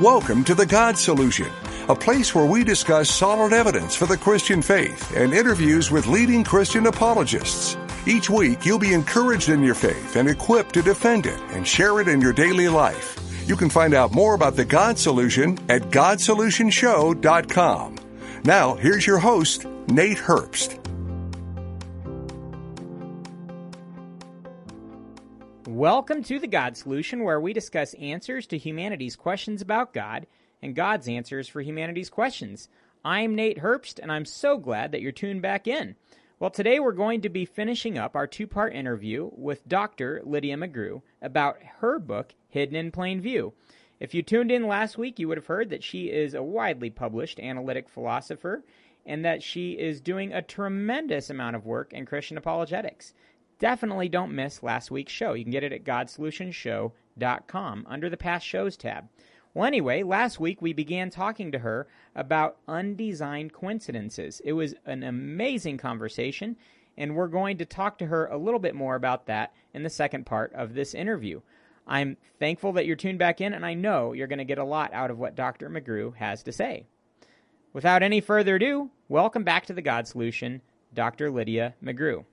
Welcome to The God Solution, a place where we discuss solid evidence for the Christian faith and interviews with leading Christian apologists. Each week, you'll be encouraged in your faith and equipped to defend it and share it in your daily life. You can find out more about The God Solution at GodSolutionShow.com. Now, here's your host, Nate Herbst. Welcome to the God Solution, where we discuss answers to humanity's questions about God and God's answers for humanity's questions. I'm Nate Herbst, and I'm so glad that you're tuned back in. Well, today we're going to be finishing up our two part interview with Dr. Lydia McGrew about her book, Hidden in Plain View. If you tuned in last week, you would have heard that she is a widely published analytic philosopher and that she is doing a tremendous amount of work in Christian apologetics definitely don't miss last week's show. You can get it at godsolutionshow.com under the past shows tab. Well, anyway, last week we began talking to her about undesigned coincidences. It was an amazing conversation, and we're going to talk to her a little bit more about that in the second part of this interview. I'm thankful that you're tuned back in, and I know you're going to get a lot out of what Dr. McGrew has to say. Without any further ado, welcome back to the God Solution, Dr. Lydia McGrew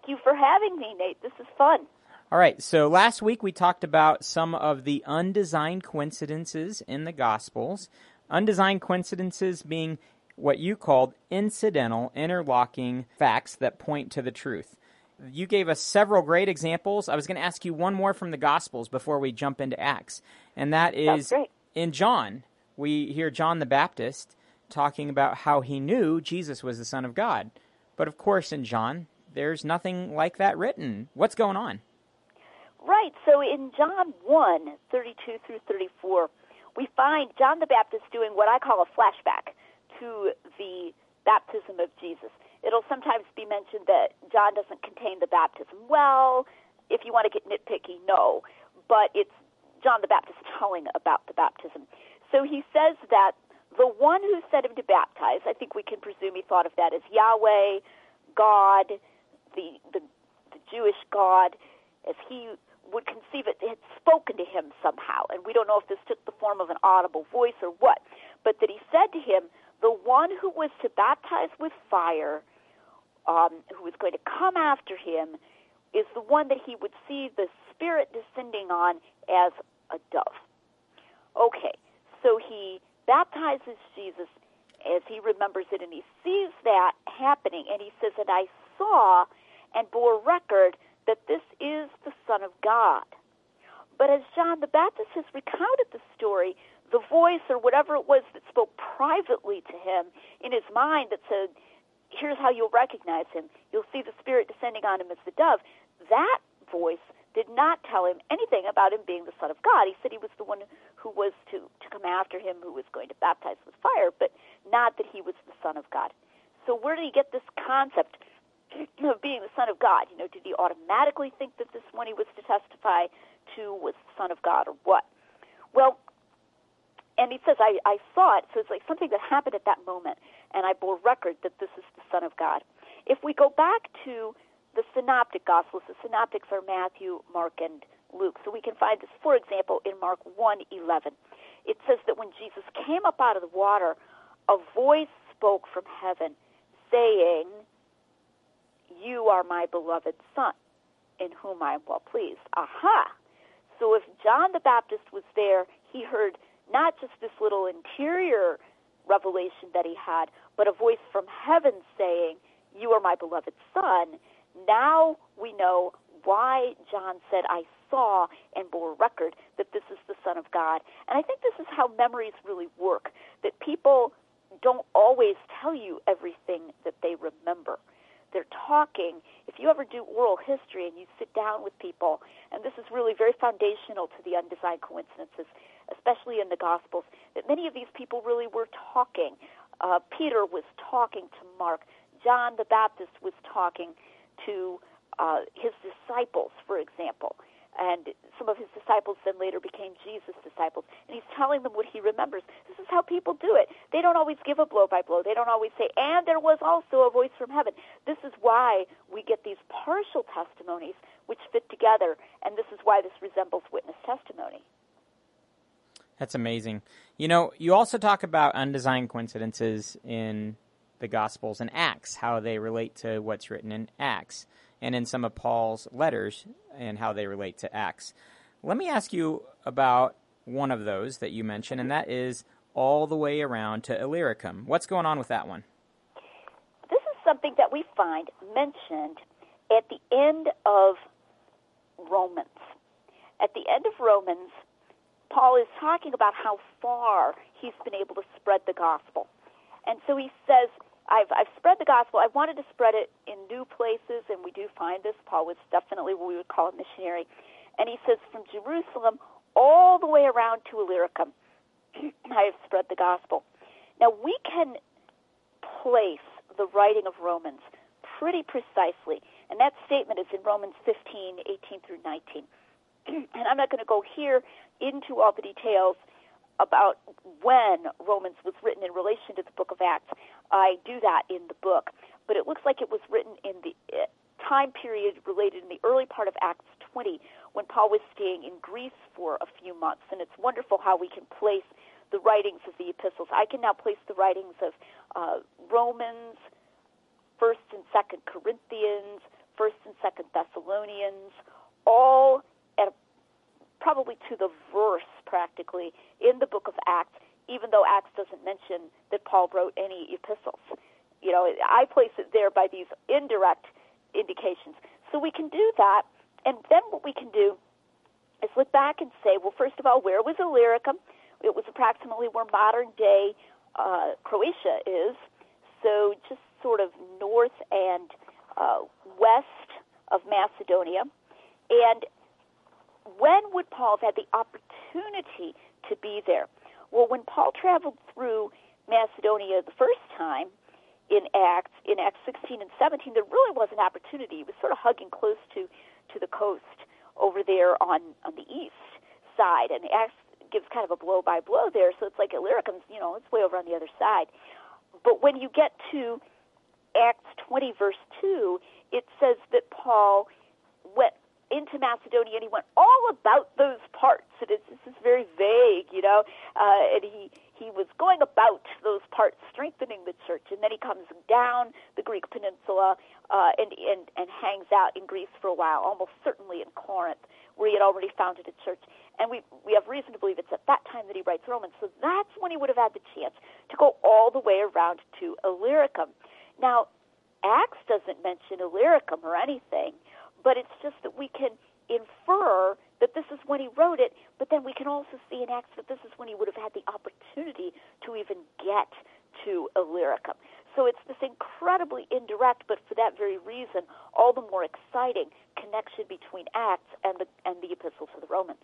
thank you for having me, Nate. This is fun. All right, so last week we talked about some of the undesigned coincidences in the Gospels. Undesigned coincidences being what you called incidental, interlocking facts that point to the truth. You gave us several great examples. I was going to ask you one more from the Gospels before we jump into Acts, and that is in John. We hear John the Baptist talking about how he knew Jesus was the Son of God. But of course, in John, there's nothing like that written. What's going on? Right. So in John 1, 32 through 34, we find John the Baptist doing what I call a flashback to the baptism of Jesus. It'll sometimes be mentioned that John doesn't contain the baptism. Well, if you want to get nitpicky, no. But it's John the Baptist telling about the baptism. So he says that the one who sent him to baptize, I think we can presume he thought of that as Yahweh, God, the, the, the Jewish God, as he would conceive it, had spoken to him somehow. And we don't know if this took the form of an audible voice or what, but that he said to him, the one who was to baptize with fire, um, who was going to come after him, is the one that he would see the Spirit descending on as a dove. Okay, so he baptizes Jesus as he remembers it, and he sees that happening, and he says, And I saw and bore record that this is the Son of God. But as John the Baptist has recounted the story, the voice or whatever it was that spoke privately to him in his mind that said, Here's how you'll recognize him. You'll see the Spirit descending on him as the dove. That voice did not tell him anything about him being the Son of God. He said he was the one who was to, to come after him, who was going to baptize with fire, but not that he was the Son of God. So, where did he get this concept of being the Son of God. You know, did he automatically think that this one he was to testify to was the Son of God or what? Well, and he says, I, I saw it, so it's like something that happened at that moment, and I bore record that this is the Son of God. If we go back to the synoptic gospels, the synoptics are Matthew, Mark, and Luke. So we can find this, for example, in Mark 1:11. It says that when Jesus came up out of the water, a voice spoke from heaven, saying, you are my beloved Son, in whom I am well pleased. Aha! So if John the Baptist was there, he heard not just this little interior revelation that he had, but a voice from heaven saying, You are my beloved Son. Now we know why John said, I saw and bore record that this is the Son of God. And I think this is how memories really work, that people don't always tell you everything that they remember they're talking. If you ever do oral history and you sit down with people, and this is really very foundational to the undesigned coincidences, especially in the Gospels, that many of these people really were talking. Uh, Peter was talking to Mark. John the Baptist was talking to uh, his disciples, for example and some of his disciples then later became Jesus' disciples. And he's telling them what he remembers. This is how people do it. They don't always give a blow by blow. They don't always say, and there was also a voice from heaven. This is why we get these partial testimonies which fit together, and this is why this resembles witness testimony. That's amazing. You know, you also talk about undesigned coincidences in the Gospels and Acts, how they relate to what's written in Acts, and in some of Paul's letters and how they relate to Acts. Let me ask you about one of those that you mentioned, and that is all the way around to Illyricum. What's going on with that one? This is something that we find mentioned at the end of Romans. At the end of Romans, Paul is talking about how far he's been able to spread the gospel. And so he says, I've, I've spread the gospel. I wanted to spread it in new places, and we do find this. Paul was definitely what we would call a missionary. And he says, from Jerusalem all the way around to Illyricum, I have spread the gospel. Now, we can place the writing of Romans pretty precisely, and that statement is in Romans 15, 18 through 19. and I'm not going to go here into all the details about when Romans was written in relation to the book of Acts. I do that in the book, but it looks like it was written in the uh, time period related in the early part of Acts 20 when Paul was staying in Greece for a few months. And it's wonderful how we can place the writings of the epistles. I can now place the writings of uh, Romans, 1st and 2nd Corinthians, 1st and 2nd Thessalonians, all probably to the verse practically in the book of Acts, even though Acts doesn't mention that Paul wrote any epistles. You know, I place it there by these indirect indications. So we can do that, and then what we can do is look back and say, well, first of all, where was Illyricum? It was approximately where modern day uh, Croatia is, so just sort of north and uh, west of Macedonia. And when would Paul have had the opportunity to be there? Well, when Paul traveled through Macedonia the first time in Acts, in Acts 16 and 17, there really was an opportunity. He was sort of hugging close to, to the coast over there on, on the east side, and Acts gives kind of a blow by blow there, so it's like Illyricum's, you know, it's way over on the other side. But when you get to Acts 20, verse 2, it says that Paul into Macedonia, and he went all about those parts. And it's, it's very vague, you know. Uh, and he he was going about those parts, strengthening the church. And then he comes down the Greek peninsula uh, and, and and hangs out in Greece for a while, almost certainly in Corinth, where he had already founded a church. And we we have reason to believe it's at that time that he writes Romans. So that's when he would have had the chance to go all the way around to Illyricum. Now, Acts doesn't mention Illyricum or anything but it's just that we can infer that this is when he wrote it, but then we can also see in Acts that this is when he would have had the opportunity to even get to Illyricum. So it's this incredibly indirect, but for that very reason, all the more exciting connection between Acts and the and the epistles of the Romans.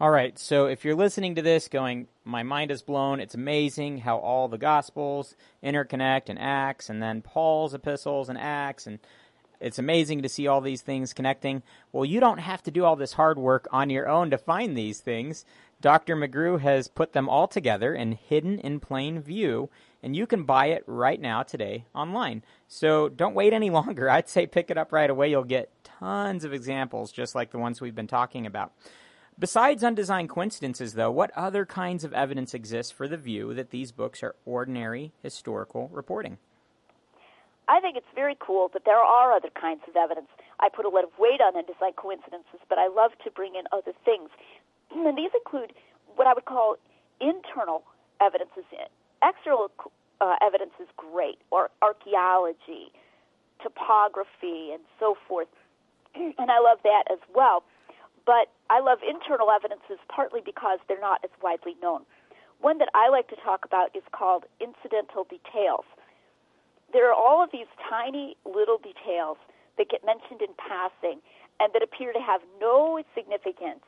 All right, so if you're listening to this going, my mind is blown, it's amazing how all the Gospels interconnect and Acts, and then Paul's epistles and Acts, and it's amazing to see all these things connecting. Well, you don't have to do all this hard work on your own to find these things. Dr. McGrew has put them all together and hidden in plain view, and you can buy it right now today online. So don't wait any longer. I'd say pick it up right away. You'll get tons of examples just like the ones we've been talking about. Besides undesigned coincidences, though, what other kinds of evidence exists for the view that these books are ordinary historical reporting? I think it's very cool that there are other kinds of evidence. I put a lot of weight on undesigned coincidences, but I love to bring in other things. And these include what I would call internal evidences. External uh, evidence is great, or archaeology, topography, and so forth. and I love that as well. But I love internal evidences partly because they're not as widely known. One that I like to talk about is called incidental details there are all of these tiny little details that get mentioned in passing and that appear to have no significance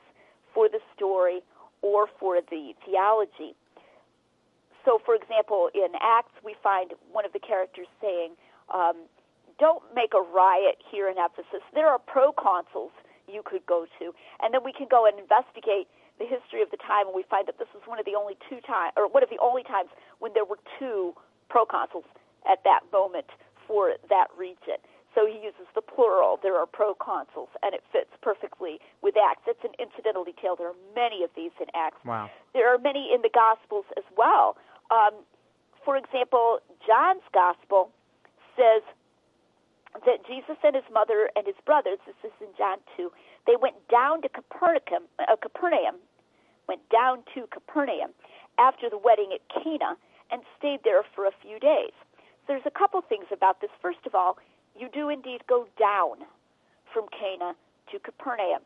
for the story or for the theology. So, for example, in Acts, we find one of the characters saying, um, Don't make a riot here in Ephesus. There are proconsuls you could go to. And then we can go and investigate the history of the time, and we find that this was one of the only two times, or one of the only times when there were two proconsuls at that moment for that region. So he uses the plural. There are proconsuls, and it fits perfectly with Acts. It's an incidental detail. There are many of these in Acts. Wow. There are many in the Gospels as well. Um, for example, John's Gospel says that Jesus and his mother and his brothers, this is in John 2, they went down to Capernaum, uh, Capernaum, went down to Capernaum after the wedding at Cana and stayed there for a few days. There's a couple things about this. First of all, you do indeed go down from Cana to Capernaum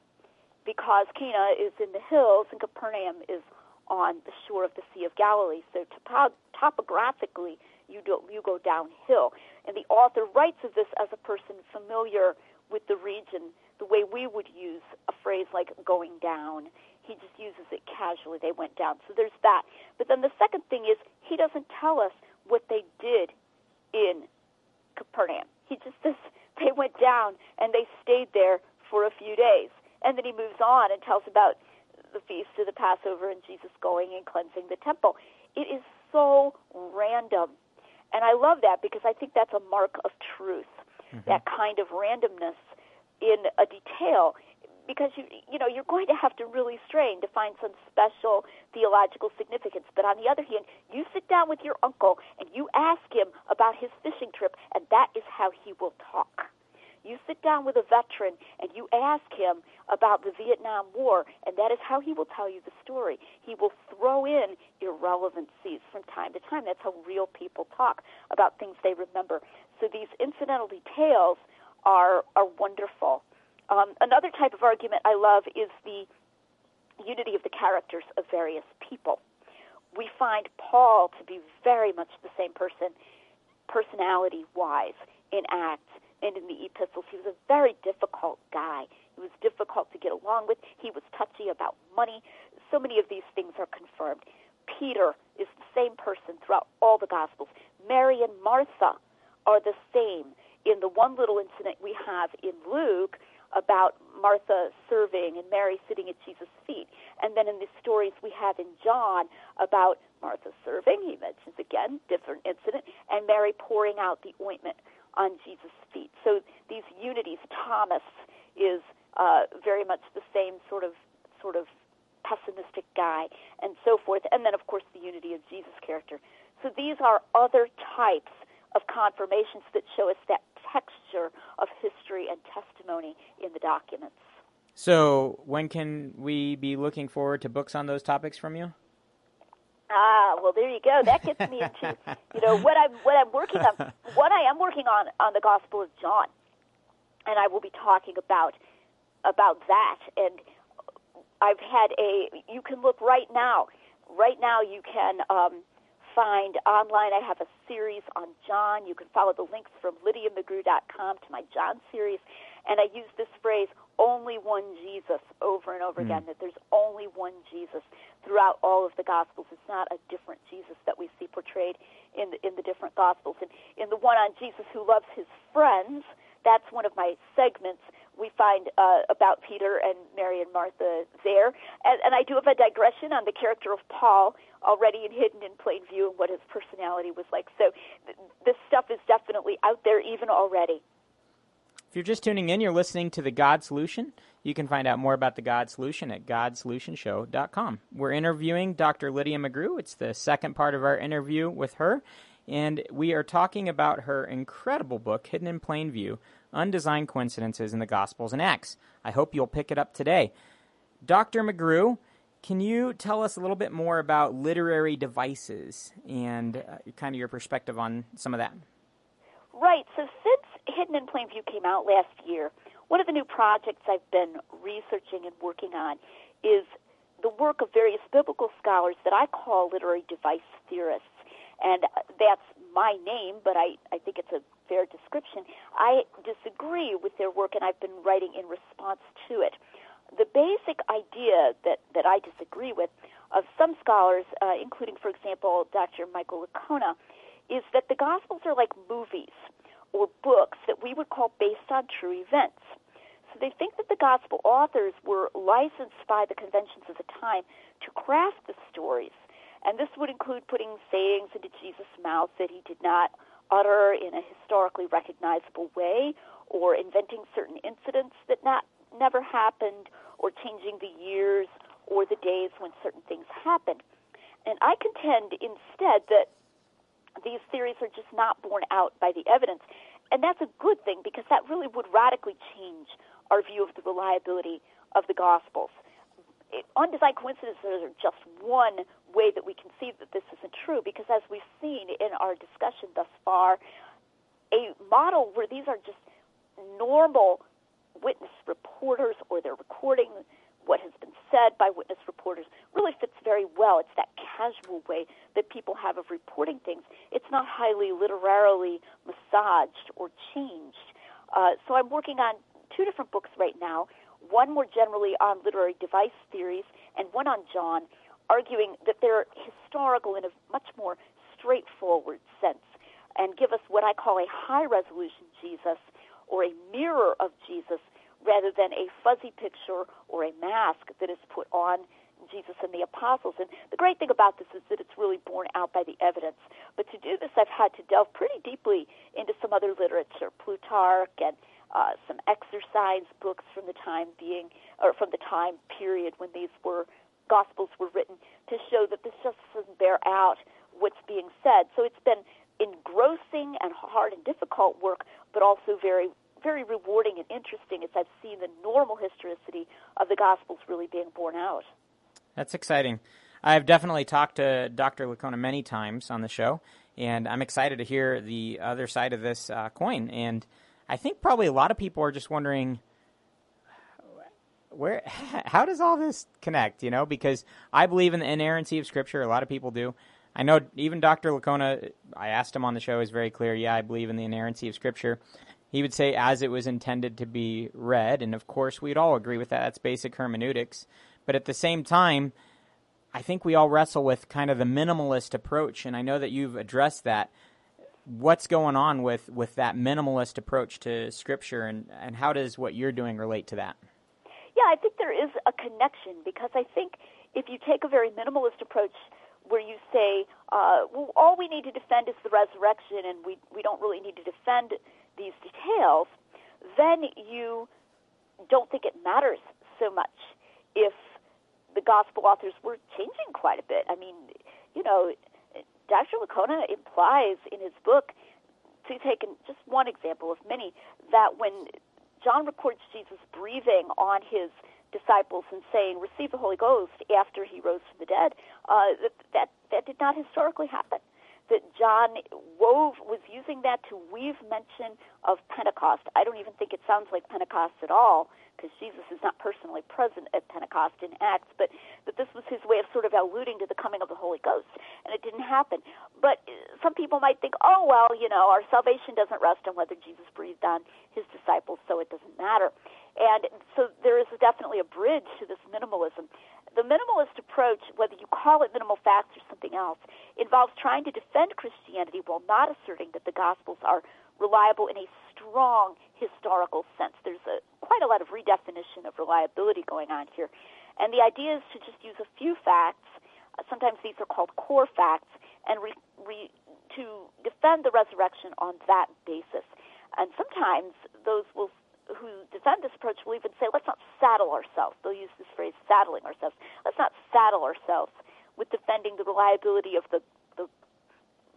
because Cana is in the hills and Capernaum is on the shore of the Sea of Galilee. So topo- topographically, you do, you go downhill. And the author writes of this as a person familiar with the region, the way we would use a phrase like going down. He just uses it casually. They went down. So there's that. But then the second thing is he doesn't tell us what they did in Capernaum. He just says they went down and they stayed there for a few days. And then he moves on and tells about the feast of the Passover and Jesus going and cleansing the temple. It is so random. And I love that because I think that's a mark of truth, mm-hmm. that kind of randomness in a detail because you you know you're going to have to really strain to find some special theological significance but on the other hand you sit down with your uncle and you ask him about his fishing trip and that is how he will talk you sit down with a veteran and you ask him about the Vietnam War, and that is how he will tell you the story. He will throw in irrelevancies from time to time. That's how real people talk about things they remember. So these incidental details are are wonderful. Um, another type of argument I love is the unity of the characters of various people. We find Paul to be very much the same person, personality wise, in Acts and in the epistles. He was a very difficult guy. He was difficult to get along with. He was touchy about money. So many of these things are confirmed. Peter is the same person throughout all the Gospels. Mary and Martha are the same. In the one little incident we have in Luke, about Martha serving and Mary sitting at Jesus' feet. And then in the stories we have in John about Martha serving, he mentions again, different incident, and Mary pouring out the ointment on Jesus' feet. So these unities, Thomas is uh, very much the same sort of sort of pessimistic guy, and so forth. And then, of course, the unity of Jesus' character. So these are other types of confirmations that show us that texture of history and testimony in the documents. So, when can we be looking forward to books on those topics from you? Ah, well, there you go. That gets me into you know what I'm what I'm working on. What I am working on on the Gospel of John, and I will be talking about about that. And I've had a. You can look right now. Right now, you can um, find online. I have a series on John. You can follow the links from lydiamcgrew.com to my John series. And I use this phrase, only one Jesus, over and over mm. again, that there's only one Jesus throughout all of the Gospels. It's not a different Jesus that we see portrayed in the, in the different Gospels. And in the one on Jesus who loves his friends, that's one of my segments we find uh, about Peter and Mary and Martha there. And, and I do have a digression on the character of Paul already and hidden in plain view and what his personality was like. So th- this stuff is definitely out there even already. If you're just tuning in, you're listening to The God Solution. You can find out more about The God Solution at godsolutionshow.com. We're interviewing Dr. Lydia McGrew. It's the second part of our interview with her, and we are talking about her incredible book, Hidden in Plain View Undesigned Coincidences in the Gospels and Acts. I hope you'll pick it up today. Dr. McGrew, can you tell us a little bit more about literary devices and uh, kind of your perspective on some of that? Right. So, since Hidden in Plain View came out last year, one of the new projects I've been researching and working on is the work of various biblical scholars that I call literary device theorists. And that's my name, but I, I think it's a fair description. I disagree with their work, and I've been writing in response to it. The basic idea that, that I disagree with of some scholars, uh, including, for example, Dr. Michael Licona, is that the Gospels are like movies or books that we would call based on true events. So they think that the Gospel authors were licensed by the conventions of the time to craft the stories. And this would include putting sayings into Jesus' mouth that he did not utter in a historically recognizable way, or inventing certain incidents that not never happened, or changing the years or the days when certain things happened. And I contend instead that these theories are just not borne out by the evidence. And that's a good thing because that really would radically change our view of the reliability of the Gospels. undesigned coincidences are just one way that we can see that this isn't true because, as we've seen in our discussion thus far, a model where these are just normal witness reporters or they're recording what has been said by witness reporters really fits very well. It's that casual way that people have of reporting things. It's not highly literarily massaged or changed. Uh, so I'm working on two different books right now one more generally on literary device theories, and one on John, arguing that they're historical in a much more straightforward sense and give us what I call a high resolution Jesus or a mirror of Jesus rather than a fuzzy picture or a mask that is put on Jesus and the apostles. And the great thing about this is that it's really borne out by the evidence. But to do this, I've had to delve pretty deeply into some other literature, Plutarch and uh, some exercise books from the time being, or from the time period when these were gospels were written, to show that this just doesn't bear out what's being said. So it's been engrossing and hard and difficult work, but also very very rewarding and interesting as I've seen the normal historicity of the Gospels really being borne out. That's exciting. I've definitely talked to Dr. Licona many times on the show, and I'm excited to hear the other side of this uh, coin. And I think probably a lot of people are just wondering where how does all this connect you know because i believe in the inerrancy of scripture a lot of people do i know even dr licona i asked him on the show is very clear yeah i believe in the inerrancy of scripture he would say as it was intended to be read, and of course we'd all agree with that. That's basic hermeneutics. But at the same time, I think we all wrestle with kind of the minimalist approach, and I know that you've addressed that. What's going on with, with that minimalist approach to Scripture, and, and how does what you're doing relate to that? Yeah, I think there is a connection because I think if you take a very minimalist approach where you say, uh, well, all we need to defend is the resurrection, and we, we don't really need to defend these details, then you don't think it matters so much if the gospel authors were changing quite a bit. I mean, you know, Dr. Licona implies in his book, to take just one example of many, that when John records Jesus breathing on his disciples and saying, "Receive the Holy Ghost" after he rose from the dead, uh, that, that that did not historically happen that John wove was using that to weave mention of Pentecost. I don't even think it sounds like Pentecost at all because Jesus is not personally present at Pentecost in Acts, but that this was his way of sort of alluding to the coming of the Holy Ghost, and it didn't happen. But uh, some people might think, oh well, you know, our salvation doesn't rest on whether Jesus breathed on his disciples, so it doesn't matter. And so there is definitely a bridge to this minimalism. The minimalist approach, whether you call it minimal facts or something else, involves trying to defend Christianity while not asserting that the Gospels are reliable in a strong historical sense. There's a, quite a lot of redefinition of reliability going on here. And the idea is to just use a few facts, uh, sometimes these are called core facts, and re, re, to defend the resurrection on that basis. And sometimes those will who defend this approach will even say, let's not saddle ourselves. They'll use this phrase, saddling ourselves. Let's not saddle ourselves with defending the reliability of the, the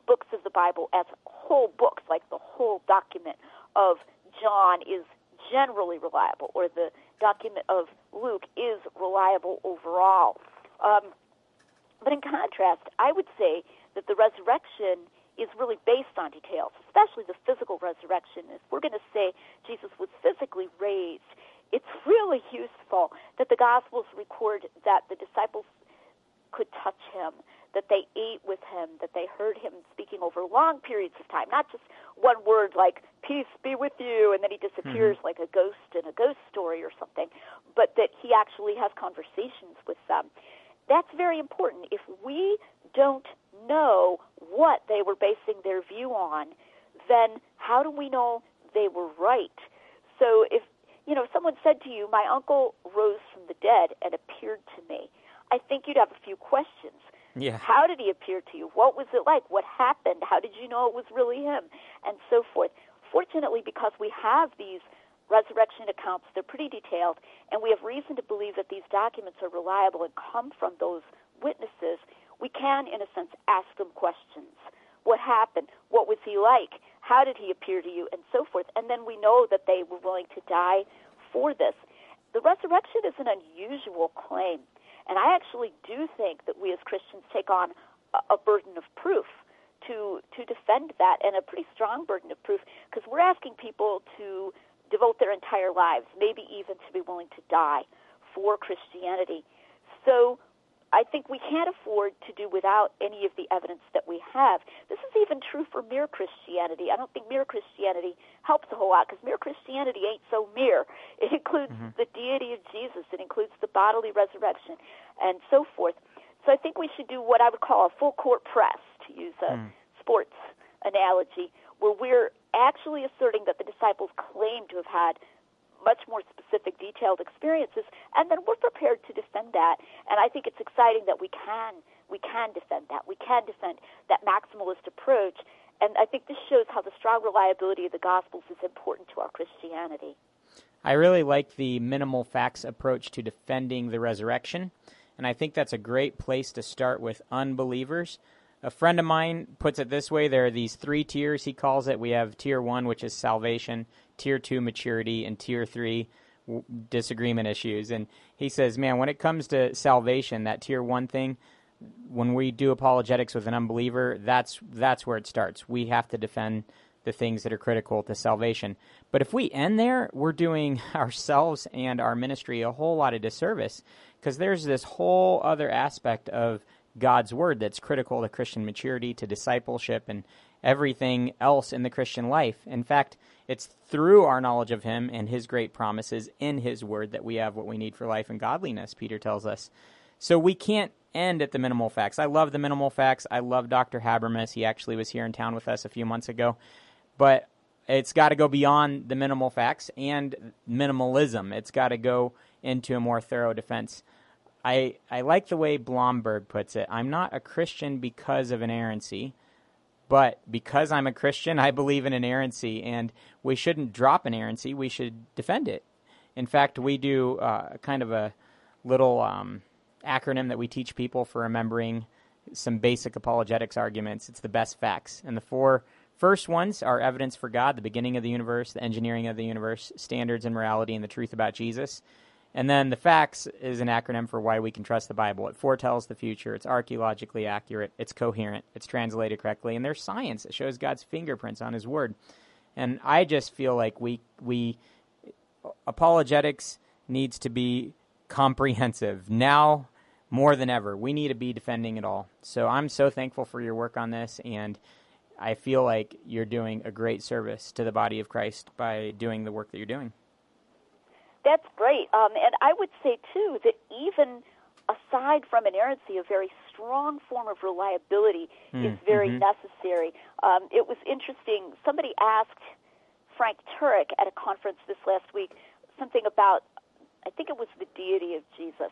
books of the Bible as whole books, like the whole document of John is generally reliable, or the document of Luke is reliable overall. Um, but in contrast, I would say that the resurrection is really based on details, especially the physical resurrection. If we're going to say Jesus was physically raised, it's really useful that the Gospels record that the disciples could touch him, that they ate with him, that they heard him speaking over long periods of time, not just one word like "peace be with you" and then he disappears mm-hmm. like a ghost in a ghost story or something, but that he actually has conversations with them. That's very important. If we don't know what they were basing their view on, then how do we know they were right? So if you know someone said to you, "My uncle rose from the dead and appeared to me," I think you'd have a few questions. Yeah. How did he appear to you? What was it like? What happened? How did you know it was really him? And so forth. fortunately, because we have these resurrection accounts, they're pretty detailed, and we have reason to believe that these documents are reliable and come from those witnesses, we can, in a sense, ask them questions. What happened? What was he like? How did he appear to you? And so forth. And then we know that they were willing to die for this. The resurrection is an unusual claim. And I actually do think that we as Christians take on a, burden of proof to to defend that and a pretty strong burden of proof because we're asking people to devote their entire lives, maybe even to be willing to die for Christianity. So I think we can't afford to do without any of the evidence that we have. This is even true for mere Christianity. I don't think mere Christianity helps a whole lot because mere Christianity ain't so mere. It includes mm-hmm. the deity of Jesus, it includes the bodily resurrection, and so forth. So I think we should do what I would call a full court press, to use a mm. sports analogy, where we're actually asserting that the disciples claim to have had much more specific, detailed experiences, and then we're prepared to defend that. And I think it's exciting that we can we can defend that. We can defend that maximalist approach. And I think this shows how the strong reliability of the Gospels is important to our Christianity. I really like the minimal facts approach to defending the resurrection. And I think that's a great place to start with unbelievers. A friend of mine puts it this way there are these three tiers, he calls it. We have tier one, which is salvation tier two maturity and tier three w- disagreement issues. And he says, man, when it comes to salvation, that tier one thing, when we do apologetics with an unbeliever, that's that's where it starts. We have to defend the things that are critical to salvation. But if we end there, we're doing ourselves and our ministry a whole lot of disservice because there's this whole other aspect of God's word that's critical to Christian maturity, to discipleship, and everything else in the Christian life. In fact, it's through our knowledge of Him and His great promises in His Word that we have what we need for life and godliness, Peter tells us. So we can't end at the minimal facts. I love the minimal facts. I love Dr. Habermas. He actually was here in town with us a few months ago. But it's got to go beyond the minimal facts and minimalism. It's got to go into a more thorough defense. I, I like the way Blomberg puts it. I'm not a Christian because of inerrancy. But because I'm a Christian, I believe in inerrancy, and we shouldn't drop inerrancy. We should defend it. In fact, we do uh, kind of a little um, acronym that we teach people for remembering some basic apologetics arguments. It's the best facts. And the four first ones are evidence for God, the beginning of the universe, the engineering of the universe, standards and morality, and the truth about Jesus. And then the facts is an acronym for why we can trust the Bible. It foretells the future. It's archaeologically accurate. It's coherent. It's translated correctly. And there's science that shows God's fingerprints on His Word. And I just feel like we we apologetics needs to be comprehensive now more than ever. We need to be defending it all. So I'm so thankful for your work on this, and I feel like you're doing a great service to the body of Christ by doing the work that you're doing. That's great. Um, and I would say, too, that even aside from inerrancy, a very strong form of reliability mm, is very mm-hmm. necessary. Um, it was interesting. Somebody asked Frank Turek at a conference this last week something about, I think it was the deity of Jesus.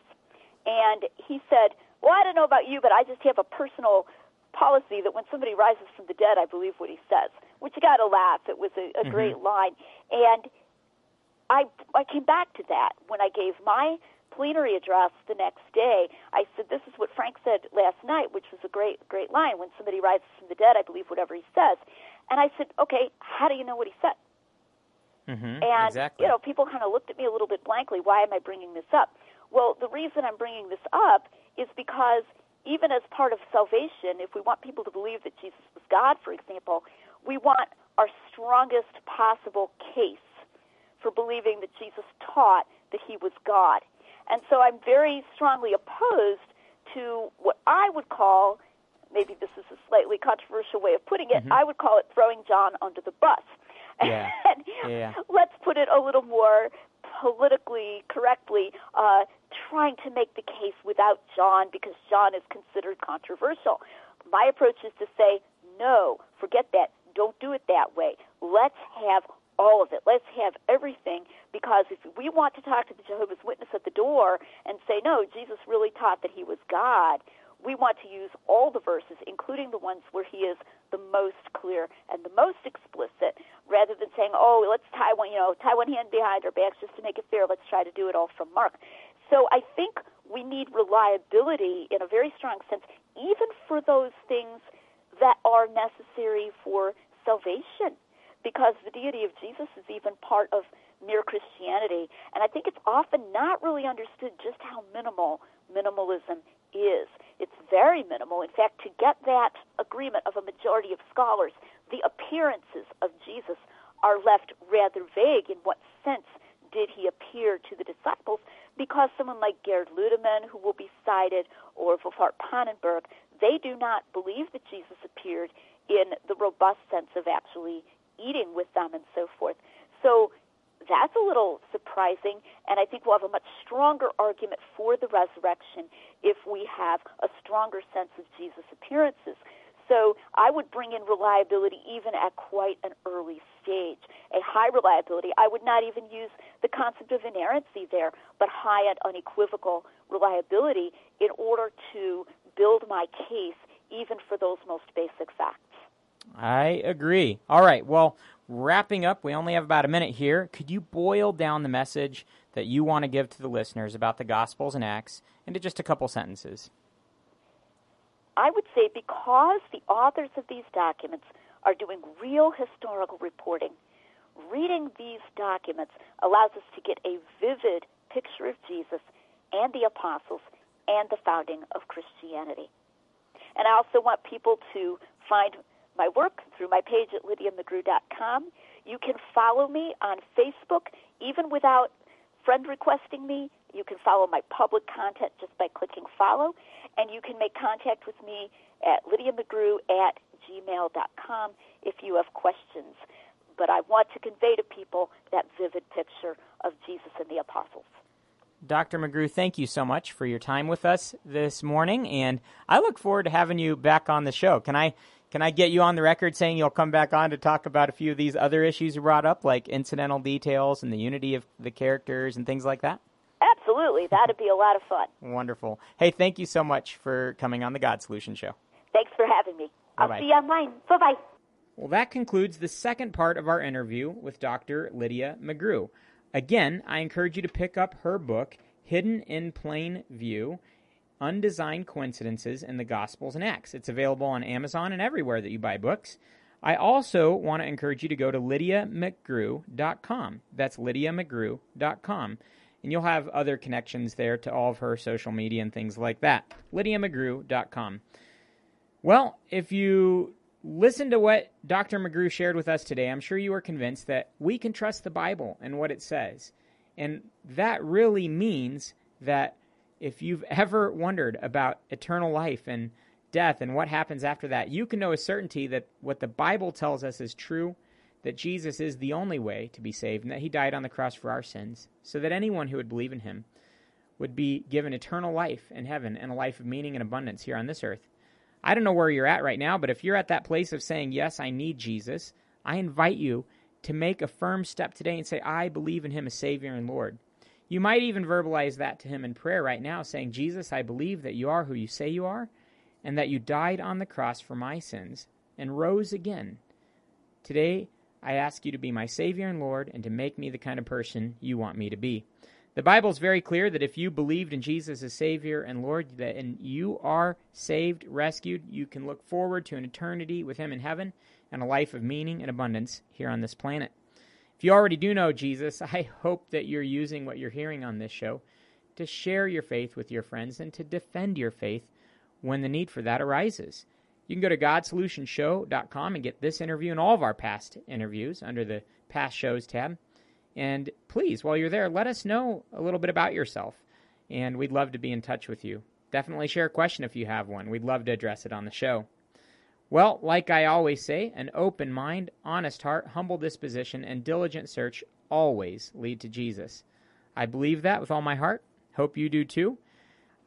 And he said, Well, I don't know about you, but I just have a personal policy that when somebody rises from the dead, I believe what he says, which got a laugh. It was a, a mm-hmm. great line. And I I came back to that when I gave my plenary address the next day. I said, "This is what Frank said last night, which was a great great line. When somebody rises from the dead, I believe whatever he says." And I said, "Okay, how do you know what he said?" Mm-hmm, and exactly. you know, people kind of looked at me a little bit blankly. Why am I bringing this up? Well, the reason I'm bringing this up is because even as part of salvation, if we want people to believe that Jesus was God, for example, we want our strongest possible case for believing that Jesus taught that he was God. And so I'm very strongly opposed to what I would call, maybe this is a slightly controversial way of putting it, mm-hmm. I would call it throwing John under the bus. Yeah. and yeah. let's put it a little more politically correctly, uh, trying to make the case without John because John is considered controversial. My approach is to say, no, forget that. Don't do it that way. Let's have all of it. Let's have everything because if we want to talk to the Jehovah's Witness at the door and say, no, Jesus really taught that he was God, we want to use all the verses, including the ones where he is the most clear and the most explicit, rather than saying, "Oh, let's tie one, you know, tie one hand behind our backs just to make it fair. Let's try to do it all from Mark." So I think we need reliability in a very strong sense, even for those things that are necessary for salvation, because the deity of Jesus is even part of mere Christianity. And I think it's often not really understood just how minimal minimalism is. It's very minimal. In fact, to get that agreement of a majority of scholars, the appearances of Jesus are left rather vague in what sense did he appear to the disciples because someone like Gerd Ludemann, who will be cited, or Wolfhart Pannenberg, they do not believe that Jesus appeared in the robust sense of actually eating with them and so forth. So that's a little surprising, and I think we'll have a much stronger argument for the resurrection if we have a stronger sense of Jesus' appearances. So I would bring in reliability even at quite an early stage. A high reliability, I would not even use the concept of inerrancy there, but high and unequivocal reliability in order to build my case even for those most basic facts. I agree. All right. Well, wrapping up, we only have about a minute here. Could you boil down the message that you want to give to the listeners about the Gospels and Acts into just a couple sentences? I would say because the authors of these documents are doing real historical reporting, reading these documents allows us to get a vivid picture of Jesus and the apostles and the founding of Christianity. And I also want people to find my work through my page at lydiamcgrew.com. You can follow me on Facebook, even without friend requesting me. You can follow my public content just by clicking follow. And you can make contact with me at lydiamcgrew at gmail.com if you have questions. But I want to convey to people that vivid picture of Jesus and the apostles. Dr. McGrew, thank you so much for your time with us this morning, and I look forward to having you back on the show. Can I can I get you on the record saying you'll come back on to talk about a few of these other issues you brought up, like incidental details and the unity of the characters and things like that? Absolutely. That'd be a lot of fun. Wonderful. Hey, thank you so much for coming on the God Solution Show. Thanks for having me. Bye-bye. I'll see you online. Bye bye. Well, that concludes the second part of our interview with Dr. Lydia McGrew. Again, I encourage you to pick up her book, Hidden in Plain View Undesigned Coincidences in the Gospels and Acts. It's available on Amazon and everywhere that you buy books. I also want to encourage you to go to lydiamcgrew.com. That's lydiamcgrew.com. And you'll have other connections there to all of her social media and things like that. lydiamcgrew.com. Well, if you listen to what Dr. McGrew shared with us today, I'm sure you are convinced that we can trust the Bible and what it says. And that really means that if you've ever wondered about eternal life and death and what happens after that, you can know with certainty that what the Bible tells us is true, that Jesus is the only way to be saved, and that he died on the cross for our sins, so that anyone who would believe in him would be given eternal life in heaven and a life of meaning and abundance here on this earth. I don't know where you're at right now, but if you're at that place of saying, Yes, I need Jesus, I invite you to make a firm step today and say, I believe in him as Savior and Lord. You might even verbalize that to him in prayer right now, saying, Jesus, I believe that you are who you say you are, and that you died on the cross for my sins and rose again. Today, I ask you to be my Savior and Lord and to make me the kind of person you want me to be. The Bible is very clear that if you believed in Jesus as Savior and Lord, that and you are saved, rescued, you can look forward to an eternity with Him in heaven and a life of meaning and abundance here on this planet. If you already do know Jesus, I hope that you're using what you're hearing on this show to share your faith with your friends and to defend your faith when the need for that arises. You can go to GodSolutionShow.com and get this interview and all of our past interviews under the Past Shows tab. And please, while you're there, let us know a little bit about yourself, and we'd love to be in touch with you. Definitely share a question if you have one. We'd love to address it on the show. Well, like I always say, an open mind, honest heart, humble disposition, and diligent search always lead to Jesus. I believe that with all my heart. Hope you do too.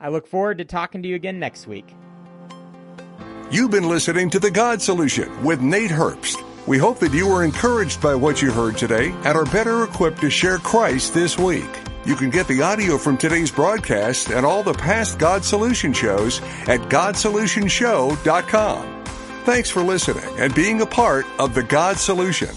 I look forward to talking to you again next week. You've been listening to The God Solution with Nate Herbst. We hope that you were encouraged by what you heard today and are better equipped to share Christ this week. You can get the audio from today's broadcast and all the past God Solution shows at GodSolutionShow.com. Thanks for listening and being a part of the God Solution.